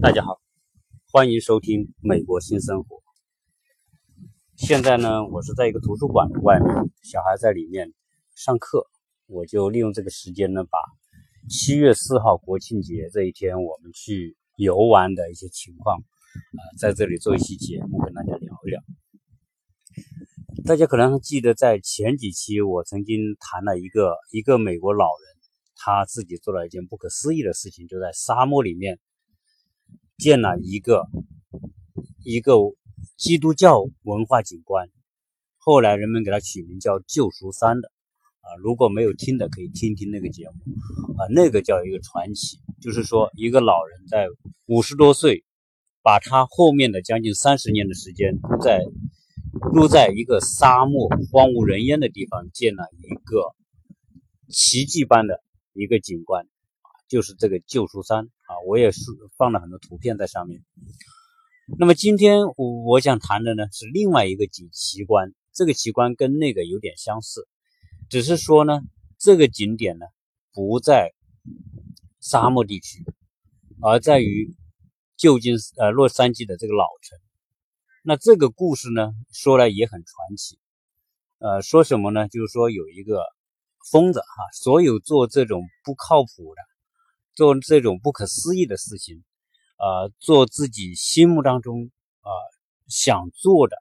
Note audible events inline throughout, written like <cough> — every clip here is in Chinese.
大家好，欢迎收听《美国新生活》。现在呢，我是在一个图书馆的外面，小孩在里面上课，我就利用这个时间呢，把七月四号国庆节这一天我们去游玩的一些情况啊，在这里做一期节目跟大家聊一聊。大家可能记得，在前几期我曾经谈了一个一个美国老人，他自己做了一件不可思议的事情，就在沙漠里面。建了一个一个基督教文化景观，后来人们给它取名叫救赎山的啊。如果没有听的，可以听听那个节目啊。那个叫一个传奇，就是说一个老人在五十多岁，把他后面的将近三十年的时间都，在都在一个沙漠荒无人烟的地方建了一个奇迹般的一个景观。就是这个旧书山啊，我也是放了很多图片在上面。那么今天我我想谈的呢是另外一个景奇观，这个奇观跟那个有点相似，只是说呢这个景点呢不在沙漠地区，而在于旧金呃洛杉矶的这个老城。那这个故事呢说来也很传奇，呃说什么呢？就是说有一个疯子哈，所有做这种不靠谱的。做这种不可思议的事情，啊，做自己心目当中啊想做的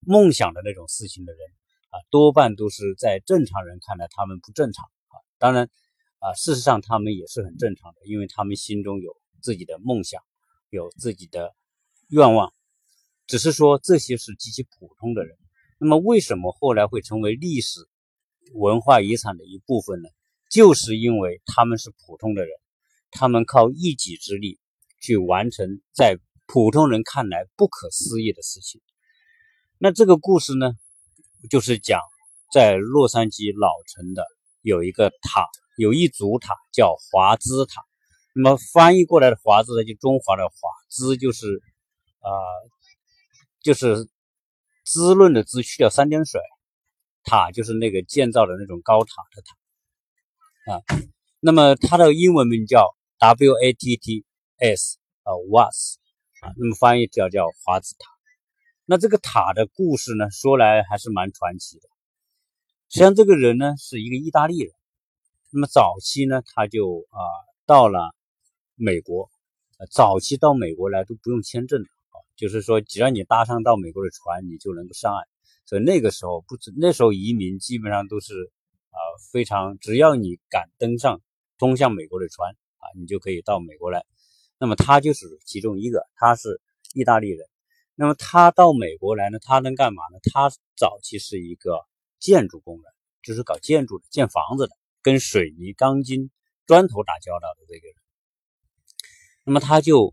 梦想的那种事情的人啊，多半都是在正常人看来他们不正常啊。当然啊，事实上他们也是很正常的，因为他们心中有自己的梦想，有自己的愿望，只是说这些是极其普通的人。那么为什么后来会成为历史文化遗产的一部分呢？就是因为他们是普通的人。他们靠一己之力去完成在普通人看来不可思议的事情。那这个故事呢，就是讲在洛杉矶老城的有一个塔，有一组塔叫华兹塔。那么翻译过来的华兹呢，就中华的华兹，就是啊，就是滋润的滋去掉三点水，塔就是那个建造的那种高塔的塔啊。那么它的英文名叫。W A T T S 啊 wats 啊，那么翻译叫叫华兹塔。那这个塔的故事呢，说来还是蛮传奇的。实际上，这个人呢是一个意大利人。那么早期呢，他就啊到了美国。早期到美国来都不用签证的啊，就是说只要你搭上到美国的船，你就能够上岸。所以那个时候不止，那时候移民基本上都是啊非常，只要你敢登上通向美国的船。啊，你就可以到美国来。那么他就是其中一个，他是意大利人。那么他到美国来呢，他能干嘛呢？他早期是一个建筑工人，就是搞建筑的、建房子的，跟水泥、钢筋、砖头打交道的这个人。那么他就，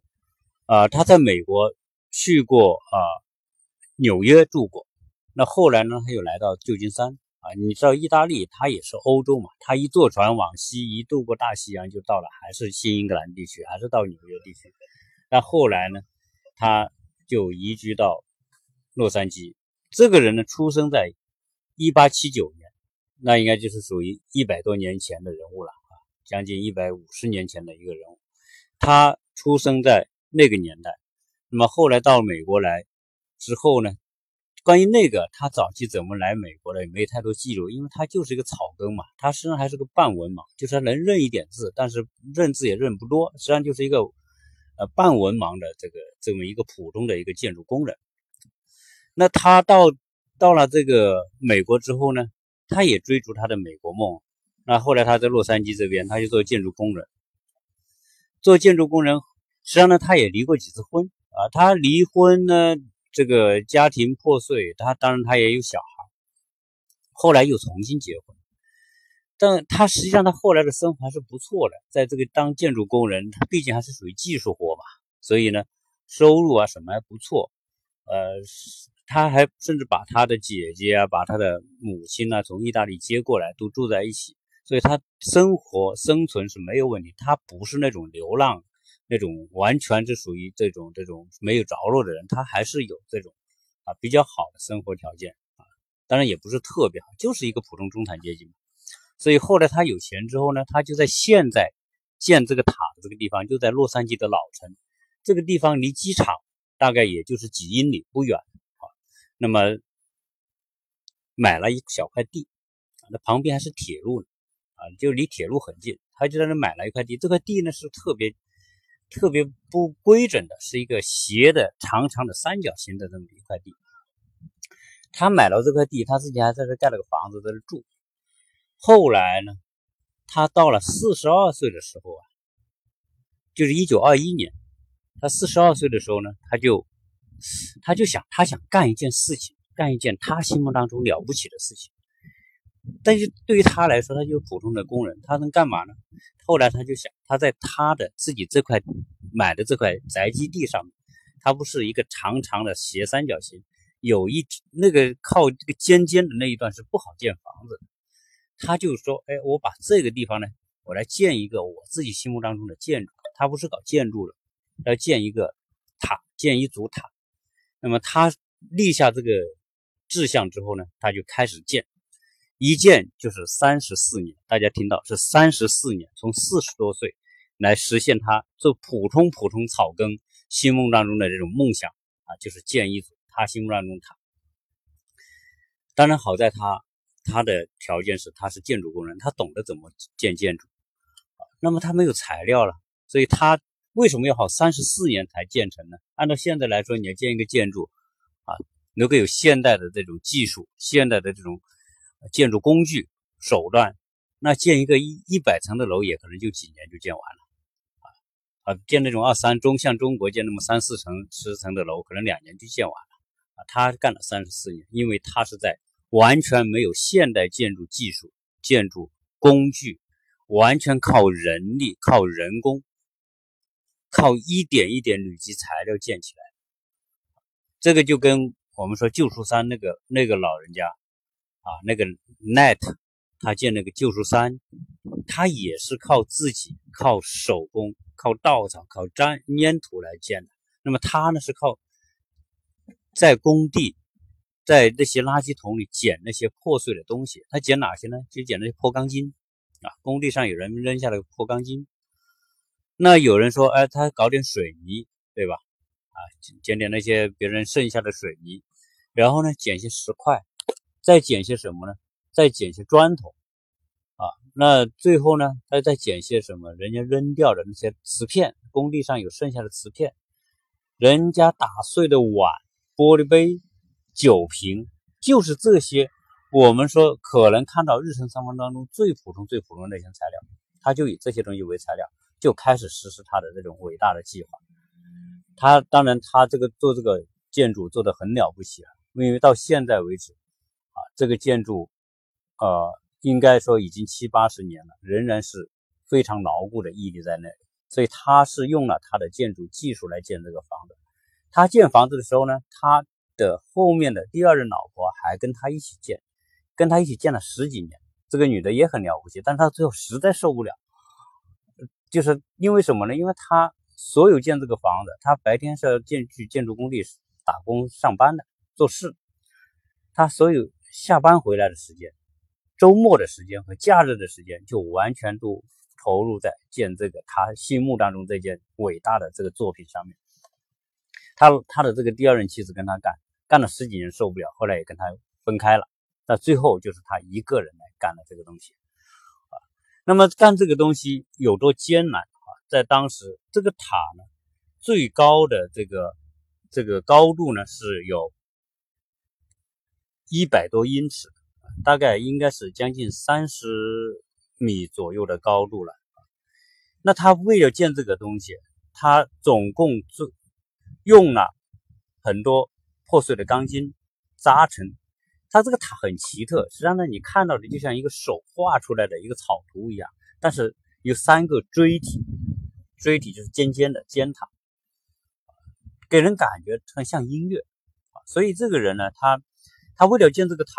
呃，他在美国去过啊，纽约住过。那后来呢，他又来到旧金山。啊，你知道意大利它也是欧洲嘛？他一坐船往西，一渡过大西洋就到了，还是新英格兰地区，还是到纽约地区。那后来呢，他就移居到洛杉矶。这个人呢，出生在一八七九年，那应该就是属于一百多年前的人物了啊，将近一百五十年前的一个人物。他出生在那个年代，那么后来到美国来之后呢？关于那个他早期怎么来美国的，也没太多记录，因为他就是一个草根嘛，他实际上还是个半文盲，就是他能认一点字，但是认字也认不多，实际上就是一个呃半文盲的这个这么一个普通的一个建筑工人。那他到到了这个美国之后呢，他也追逐他的美国梦。那后来他在洛杉矶这边，他就做建筑工人。做建筑工人，实际上呢，他也离过几次婚啊，他离婚呢。这个家庭破碎，他当然他也有小孩，后来又重新结婚，但他实际上他后来的生活还是不错的，在这个当建筑工人，他毕竟还是属于技术活嘛，所以呢，收入啊什么还不错，呃，他还甚至把他的姐姐啊，把他的母亲呢从意大利接过来，都住在一起，所以他生活生存是没有问题，他不是那种流浪。那种完全是属于这种这种没有着落的人，他还是有这种啊比较好的生活条件啊，当然也不是特别好，就是一个普通中产阶级嘛。所以后来他有钱之后呢，他就在现在建这个塔的这个地方就在洛杉矶的老城，这个地方离机场大概也就是几英里不远啊。那么买了一小块地，那旁边还是铁路呢啊，就离铁路很近。他就在那买了一块地，这块地呢是特别特别不规整的，是一个斜的、长长的三角形的这么一块地。他买了这块地，他自己还在这盖了个房子在这住。后来呢？他到了四十二岁的时候啊，就是一九二一年，他四十二岁的时候呢，他就他就想，他想干一件事情，干一件他心目当中了不起的事情。但是对于他来说，他就是普通的工人，他能干嘛呢？后来他就想，他在他的自己这块买的这块宅基地上面，他不是一个长长的斜三角形，有一那个靠这个尖尖的那一段是不好建房子的。他就说：“哎，我把这个地方呢，我来建一个我自己心目当中的建筑。他不是搞建筑的，要建一个塔，建一组塔。那么他立下这个志向之后呢，他就开始建，一建就是三十四年。大家听到是三十四年，从四十多岁来实现他做普通普通草根心目当中的这种梦想啊，就是建一组他心目当中的塔。当然好在他。”他的条件是，他是建筑工人，他懂得怎么建建筑，那么他没有材料了，所以他为什么要好三十四年才建成呢？按照现在来说，你要建一个建筑，啊，能够有现代的这种技术、现代的这种建筑工具手段，那建一个一一百层的楼也可能就几年就建完了，啊啊，建那种二三中像中国建那么三四层、十层的楼，可能两年就建完了，啊，他干了三十四年，因为他是在。完全没有现代建筑技术、建筑工具，完全靠人力、靠人工、靠一点一点累积材料建起来。这个就跟我们说旧书山那个那个老人家啊，那个 Net，他建那个旧书山，他也是靠自己、靠手工、靠稻草、靠粘粘土来建的。那么他呢，是靠在工地。在那些垃圾桶里捡那些破碎的东西，他捡哪些呢？就捡那些破钢筋啊！工地上有人扔下来破钢筋，那有人说，哎，他搞点水泥，对吧？啊，捡点那些别人剩下的水泥，然后呢，捡些石块，再捡些什么呢？再捡些砖头啊！那最后呢，他再捡些什么？人家扔掉的那些瓷片，工地上有剩下的瓷片，人家打碎的碗、玻璃杯。酒瓶就是这些，我们说可能看到日常生活当中最普通、最普通的那些材料，他就以这些东西为材料，就开始实施他的这种伟大的计划。他当然，他这个做这个建筑做的很了不起啊，因为到现在为止，这个建筑，呃，应该说已经七八十年了，仍然是非常牢固的屹立在那里。所以他是用了他的建筑技术来建这个房子。他建房子的时候呢，他。的后面的第二任老婆还跟他一起建，跟他一起建了十几年。这个女的也很了不起，但她最后实在受不了，就是因为什么呢？因为她所有建这个房子，她白天是要建去建筑工地打工上班的做事，她所有下班回来的时间、周末的时间和假日的时间，就完全都投入在建这个他心目当中这件伟大的这个作品上面。他他的这个第二任妻子跟他干。干了十几年受不了，后来也跟他分开了。那最后就是他一个人来干了这个东西啊。那么干这个东西有多艰难啊？在当时，这个塔呢，最高的这个这个高度呢是有一百多英尺，大概应该是将近三十米左右的高度了。那他为了建这个东西，他总共就用了很多。破碎的钢筋扎成，它这个塔很奇特，实际上呢，你看到的就像一个手画出来的一个草图一样，但是有三个锥体，锥体就是尖尖的尖塔，给人感觉很像音乐所以这个人呢，他他为了建这个塔，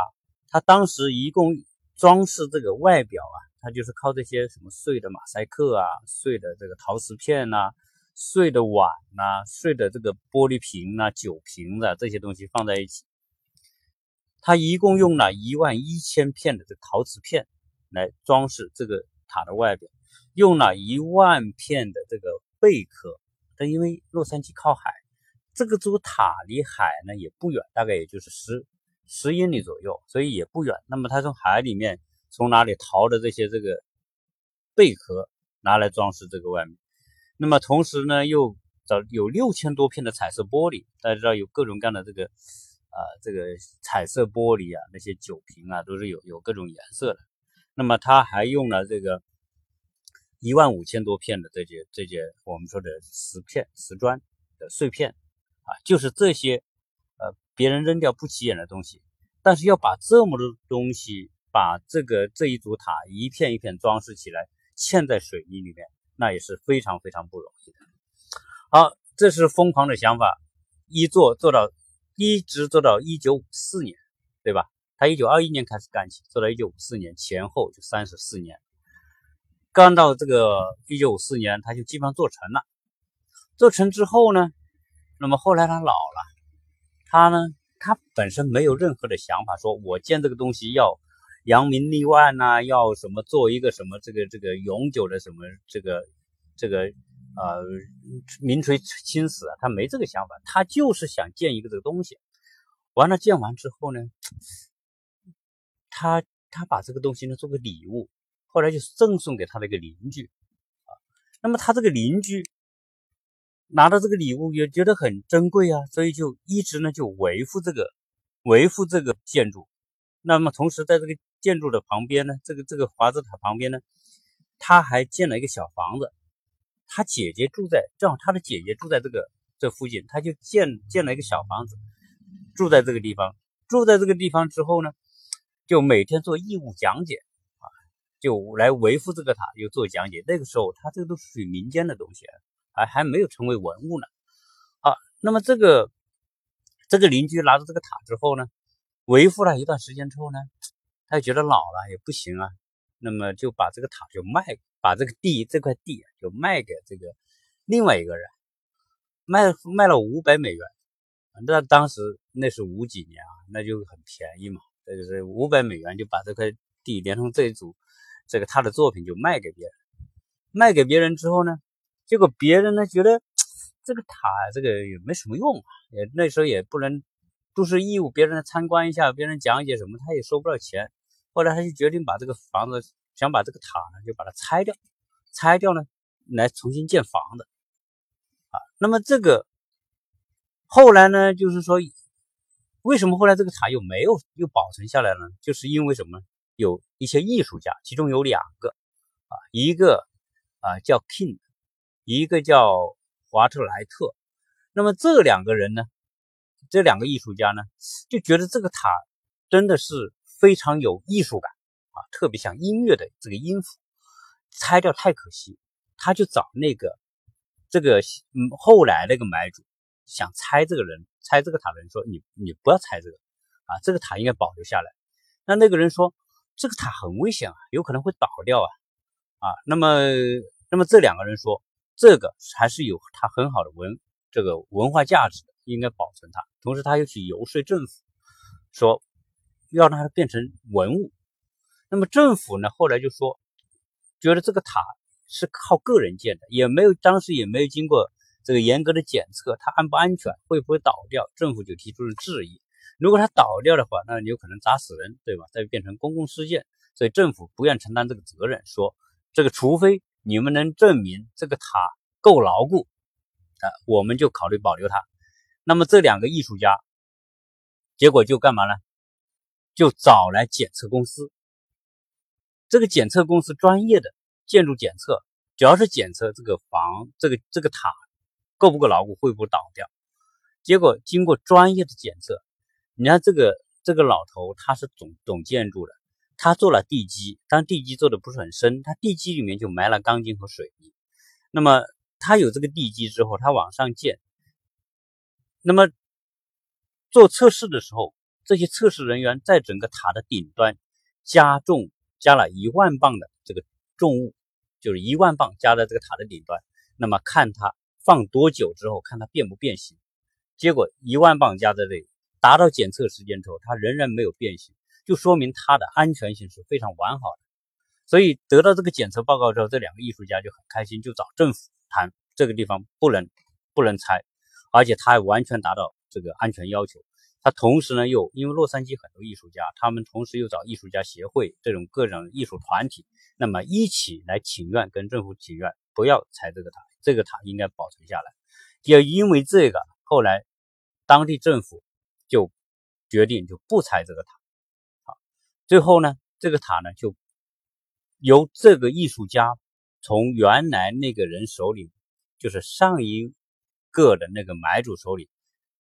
他当时一共装饰这个外表啊，他就是靠这些什么碎的马赛克啊，碎的这个陶瓷片呐。碎的碗呐，碎的这个玻璃瓶啊、酒瓶子这些东西放在一起，他一共用了一万一千片的这陶瓷片来装饰这个塔的外表。用了一万片的这个贝壳。但因为洛杉矶靠海，这个座塔离海呢也不远，大概也就是十十英里左右，所以也不远。那么他从海里面从哪里淘的这些这个贝壳拿来装饰这个外面。那么同时呢，又找有六千多片的彩色玻璃，大家知道有各种各样的这个啊这个彩色玻璃啊，那些酒瓶啊都是有有各种颜色的。那么他还用了这个。一万五千多片的这些这些我们说的瓷片瓷砖的碎片啊，就是这些别人扔掉不起眼的东西，但是要把这么多东西把这个这一组塔一片一片装饰起来，嵌在水泥里面，那也是非常非常不容易的。好，这是疯狂的想法，一做做到一直做到一九五四年，对吧？他一九二一年开始干起，做到一九五四年前后就三十四年。干到这个一九五四年，他就基本上做成了。做成之后呢，那么后来他老了，他呢，他本身没有任何的想法，说我建这个东西要扬名立万呐，要什么做一个什么这个这个永久的什么这个这个呃名垂青史啊，他没这个想法，他就是想建一个这个东西。完了建完之后呢，他他把这个东西呢做个礼物。后来就赠送给他的一个邻居，啊，那么他这个邻居拿到这个礼物也觉得很珍贵啊，所以就一直呢就维护这个维护这个建筑。那么同时在这个建筑的旁边呢，这个这个华字塔旁边呢，他还建了一个小房子。他姐姐住在正好他的姐姐住在这个这附近，他就建建了一个小房子，住在这个地方。住在这个地方之后呢，就每天做义务讲解。就来维护这个塔，又做讲解。那个时候，他这个都属于民间的东西，还还没有成为文物呢。好，那么这个这个邻居拿着这个塔之后呢，维护了一段时间之后呢，他就觉得老了也不行啊，那么就把这个塔就卖，把这个地这块地就卖给这个另外一个人，卖卖了五百美元。那当时那是五几年啊，那就很便宜嘛，这就是五百美元就把这块地连同这一组。这个他的作品就卖给别人，卖给别人之后呢，结果别人呢觉得这个塔这个也没什么用啊，也那时候也不能都是义务，别人来参观一下，别人讲解什么，他也收不到钱。后来他就决定把这个房子，想把这个塔呢就把它拆掉，拆掉呢来重新建房子啊。那么这个后来呢，就是说为什么后来这个塔又没有又保存下来呢？就是因为什么？有一些艺术家，其中有两个啊，一个啊叫 King，一个叫华特莱特。那么这两个人呢，这两个艺术家呢，就觉得这个塔真的是非常有艺术感啊，特别像音乐的这个音符，拆掉太可惜。他就找那个这个嗯后来那个买主想拆这个人拆这个塔的人说：“你你不要拆这个啊，这个塔应该保留下来。”那那个人说。这个塔很危险啊，有可能会倒掉啊，啊，那么，那么这两个人说，这个还是有它很好的文这个文化价值的，应该保存它。同时，他又去游说政府，说要让它变成文物。那么政府呢，后来就说，觉得这个塔是靠个人建的，也没有当时也没有经过这个严格的检测，它安不安全，会不会倒掉，政府就提出了质疑。如果它倒掉的话，那有可能砸死人，对吧？再变成公共事件，所以政府不愿承担这个责任，说这个除非你们能证明这个塔够牢固，啊，我们就考虑保留它。那么这两个艺术家，结果就干嘛呢？就找来检测公司，这个检测公司专业的建筑检测，主要是检测这个房、这个这个塔够不够牢固，会不会倒掉。结果经过专业的检测。你看这个这个老头，他是懂懂建筑的，他做了地基，但地基做的不是很深，他地基里面就埋了钢筋和水泥。那么他有这个地基之后，他往上建。那么做测试的时候，这些测试人员在整个塔的顶端加重加了一万磅的这个重物，就是一万磅加在这个塔的顶端。那么看它放多久之后，看它变不变形。结果一万磅加在这里。达到检测时间之后，它仍然没有变形，就说明它的安全性是非常完好的。所以得到这个检测报告之后，这两个艺术家就很开心，就找政府谈这个地方不能不能拆，而且它还完全达到这个安全要求。他同时呢，又因为洛杉矶很多艺术家，他们同时又找艺术家协会这种各种艺术团体，那么一起来请愿，跟政府请愿，不要拆这个塔，这个塔应该保存下来。也因为这个，后来当地政府就决定就不拆这个塔。最后呢，这个塔呢就由这个艺术家从原来那个人手里，就是上一个的那个买主手里。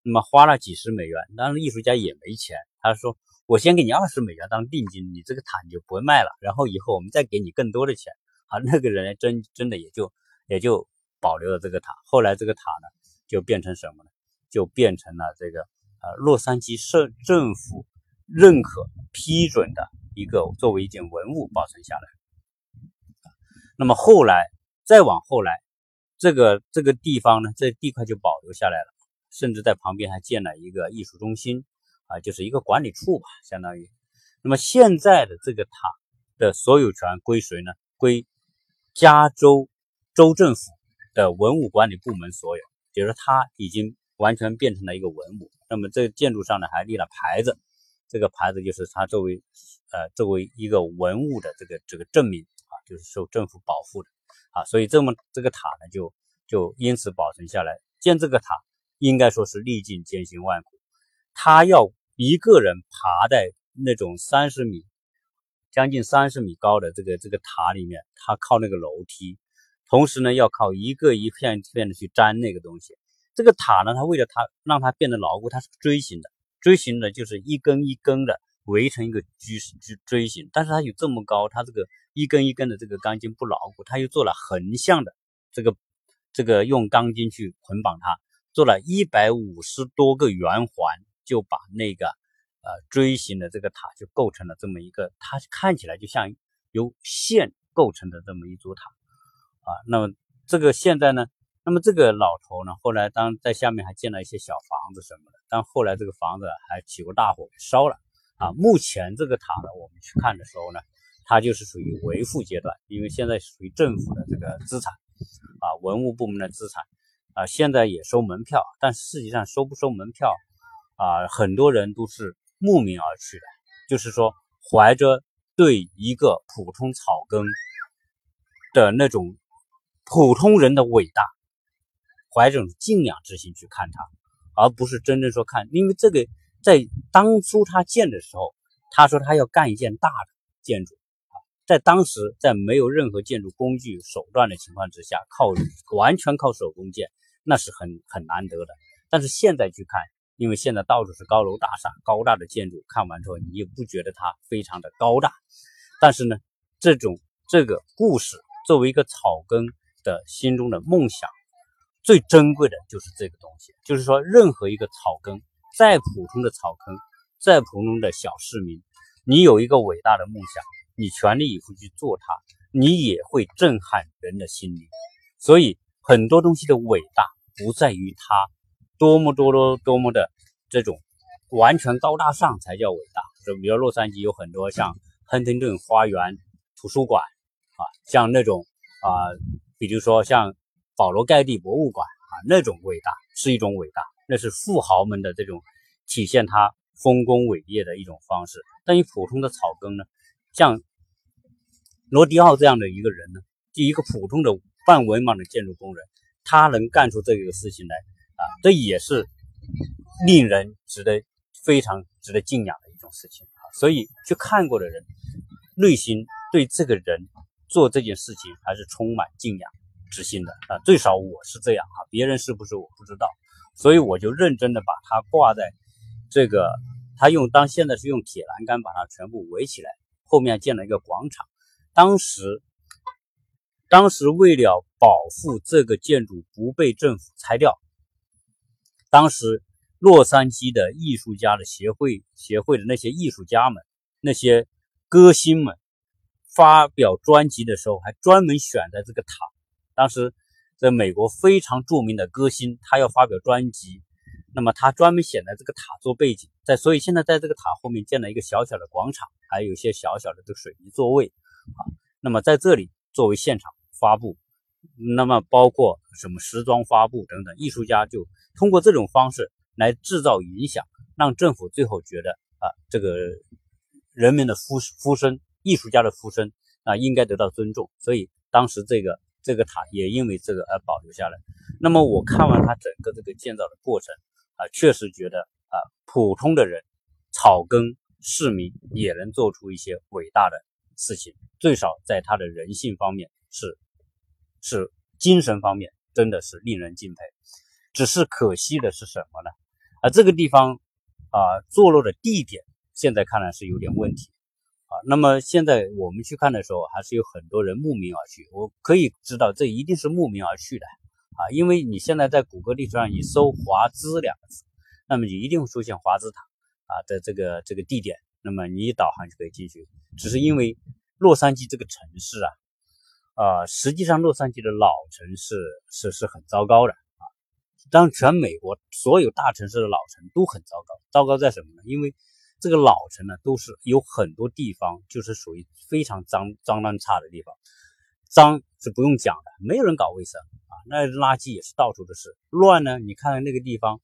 那么花了几十美元，当然艺术家也没钱。他说：“我先给你二十美元当定金，你这个塔你就不会卖了。然后以后我们再给你更多的钱。”啊，那个人真真的也就也就保留了这个塔。后来这个塔呢，就变成什么呢？就变成了这个呃洛杉矶市政府认可批准的一个作为一件文物保存下来。那么后来再往后来，这个这个地方呢，这地块就保留下来了。甚至在旁边还建了一个艺术中心，啊，就是一个管理处吧，相当于。那么现在的这个塔的所有权归谁呢？归加州州政府的文物管理部门所有，就是它已经完全变成了一个文物。那么这个建筑上呢还立了牌子，这个牌子就是它作为呃作为一个文物的这个这个证明啊，就是受政府保护的啊，所以这么这个塔呢就就因此保存下来。建这个塔。应该说是历尽千辛万苦，他要一个人爬在那种三十米、将近三十米高的这个这个塔里面，他靠那个楼梯，同时呢要靠一个一片一片的去粘那个东西。这个塔呢，它为了它让它变得牢固，它是锥形的，锥形的就是一根一根的围成一个锥锥锥形，但是它有这么高，它这个一根一根的这个钢筋不牢固，它又做了横向的这个这个用钢筋去捆绑它。做了一百五十多个圆环，就把那个呃锥形的这个塔就构成了这么一个，它看起来就像由线构成的这么一座塔啊。那么这个现在呢，那么这个老头呢，后来当在下面还建了一些小房子什么的，但后来这个房子还起过大火给烧了啊。目前这个塔呢，我们去看的时候呢，它就是属于维护阶段，因为现在属于政府的这个资产啊，文物部门的资产。啊，现在也收门票，但实际上收不收门票，啊，很多人都是慕名而去的，就是说怀着对一个普通草根的那种普通人的伟大，怀这种敬仰之心去看它，而不是真正说看，因为这个在当初他建的时候，他说他要干一件大的建筑。啊在当时，在没有任何建筑工具手段的情况之下，靠完全靠手工建，那是很很难得的。但是现在去看，因为现在到处是高楼大厦、高大的建筑，看完之后你也不觉得它非常的高大。但是呢，这种这个故事作为一个草根的心中的梦想，最珍贵的就是这个东西。就是说，任何一个草根，再普通的草根，再普通的小市民，你有一个伟大的梦想。你全力以赴去做它，你也会震撼人的心灵。所以很多东西的伟大不在于它多么多多多么的这种完全高大上才叫伟大。就比如洛杉矶有很多像亨廷顿花园图书馆啊，像那种啊，比如说像保罗盖蒂博物馆啊，那种伟大是一种伟大，那是富豪们的这种体现他丰功伟业的一种方式。但于普通的草根呢，像罗迪奥这样的一个人呢，就一个普通的半文盲的建筑工人，他能干出这个事情来啊，这也是令人值得非常值得敬仰的一种事情啊。所以去看过的人，内心对这个人做这件事情还是充满敬仰执行的啊。最少我是这样啊，别人是不是我不知道。所以我就认真的把它挂在这个，他用当现在是用铁栏杆把它全部围起来，后面建了一个广场。当时，当时为了保护这个建筑不被政府拆掉，当时洛杉矶的艺术家的协会协会的那些艺术家们、那些歌星们发表专辑的时候，还专门选在这个塔。当时在美国非常著名的歌星，他要发表专辑，那么他专门选了这个塔做背景，在所以现在在这个塔后面建了一个小小的广场，还有一些小小的这个水泥座位。啊，那么在这里作为现场发布，那么包括什么时装发布等等，艺术家就通过这种方式来制造影响，让政府最后觉得啊，这个人民的呼呼声，艺术家的呼声啊，应该得到尊重。所以当时这个这个塔也因为这个而保留下来。那么我看完它整个这个建造的过程啊，确实觉得啊，普通的人草根市民也能做出一些伟大的事情，最少在他的人性方面是是精神方面真的是令人敬佩。只是可惜的是什么呢？啊，这个地方啊坐落的地点现在看来是有点问题啊。那么现在我们去看的时候，还是有很多人慕名而去。我可以知道，这一定是慕名而去的。啊，因为你现在在谷歌地图上，你搜“华兹”两个字，那么你一定会出现华兹塔啊的这个这个地点。那么你导航就可以进去。只是因为洛杉矶这个城市啊，啊，实际上洛杉矶的老城市是是很糟糕的啊。当，全美国所有大城市的老城都很糟糕。糟糕在什么呢？因为这个老城呢，都是有很多地方就是属于非常脏脏乱差的地方。脏是不用讲的，没有人搞卫生啊，那垃圾也是到处都是。乱呢，你看那个地方，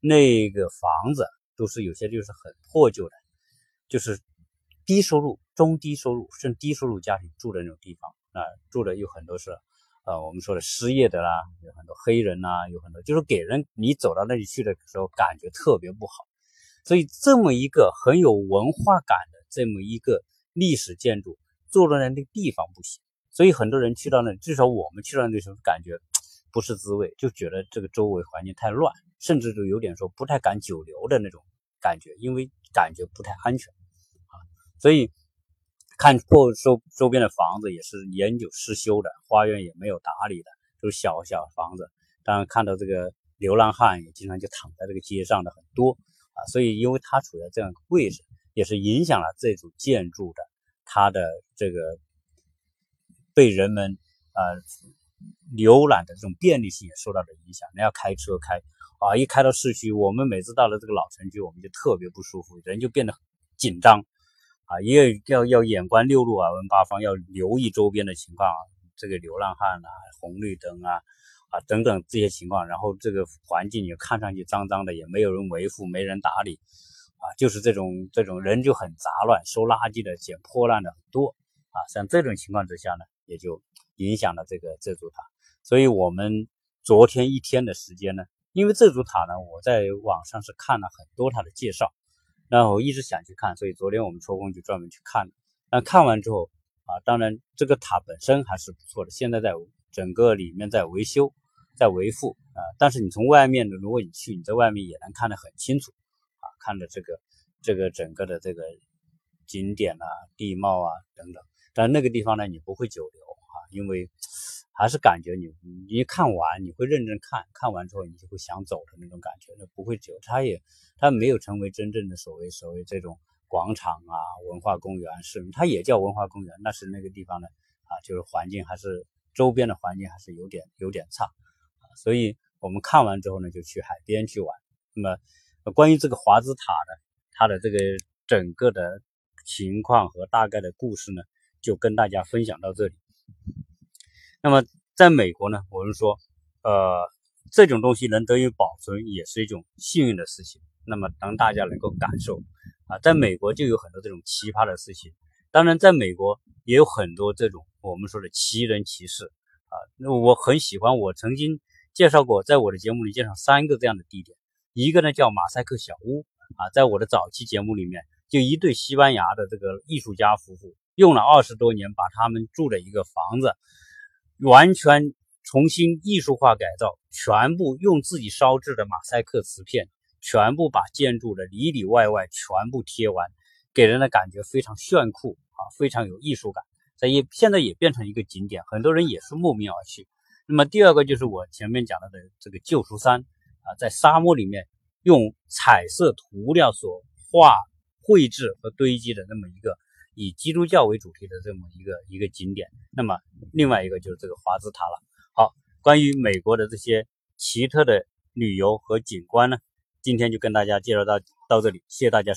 那个房子都是有些就是很破旧的，就是低收入、中低收入甚至低收入家庭住的那种地方啊，住的有很多是，呃，我们说的失业的啦，有很多黑人呐，有很多就是给人你走到那里去的时候感觉特别不好。所以这么一个很有文化感的这么一个历史建筑，坐落在那个地方不行。所以很多人去到那，至少我们去到那时候感觉 <tsk> 不是滋味，就觉得这个周围环境太乱，甚至就有点说不太敢久留的那种感觉，因为感觉不太安全啊。所以看破周周边的房子也是年久失修的，花园也没有打理的，都是小小房子。当然看到这个流浪汉也经常就躺在这个街上的很多啊。所以因为它处在这样一个位置，也是影响了这组建筑的它的这个。被人们呃浏览的这种便利性也受到了影响。你要开车开啊，一开到市区，我们每次到了这个老城区，我们就特别不舒服，人就变得紧张啊，也要要眼观六路，耳闻八方，要留意周边的情况啊，这个流浪汉啊、红绿灯啊啊等等这些情况。然后这个环境也看上去脏脏的，也没有人维护，没人打理啊，就是这种这种人就很杂乱，收垃圾的、捡破烂的很多啊。像这种情况之下呢。也就影响了这个这座塔，所以我们昨天一天的时间呢，因为这座塔呢，我在网上是看了很多它的介绍，然后一直想去看，所以昨天我们抽空就专门去看了。那看完之后啊，当然这个塔本身还是不错的，现在在整个里面在维修，在维护啊。但是你从外面的，如果你去，你在外面也能看得很清楚啊，看着这个这个整个的这个景点啊、地貌啊等等。但那个地方呢，你不会久留啊，因为还是感觉你你看完你会认真看，看完之后你就会想走的那种感觉，那不会久。它也它没有成为真正的所谓所谓这种广场啊、文化公园是，它也叫文化公园，但是那个地方呢啊，就是环境还是周边的环境还是有点有点差，所以我们看完之后呢，就去海边去玩。那么关于这个华兹塔的它的这个整个的情况和大概的故事呢？就跟大家分享到这里。那么，在美国呢，我们说，呃，这种东西能得以保存，也是一种幸运的事情。那么，当大家能够感受啊，在美国就有很多这种奇葩的事情。当然，在美国也有很多这种我们说的奇人奇事啊。那我很喜欢，我曾经介绍过，在我的节目里介绍三个这样的地点。一个呢叫马赛克小屋啊，在我的早期节目里面，就一对西班牙的这个艺术家夫妇。用了二十多年，把他们住的一个房子完全重新艺术化改造，全部用自己烧制的马赛克瓷片，全部把建筑的里里外外全部贴完，给人的感觉非常炫酷啊，非常有艺术感。在也现在也变成一个景点，很多人也是慕名而去。那么第二个就是我前面讲到的这个救赎山啊，在沙漠里面用彩色涂料所画绘制和堆积的那么一个。以基督教为主题的这么一个一个景点，那么另外一个就是这个华兹塔了。好，关于美国的这些奇特的旅游和景观呢，今天就跟大家介绍到到这里，谢谢大家。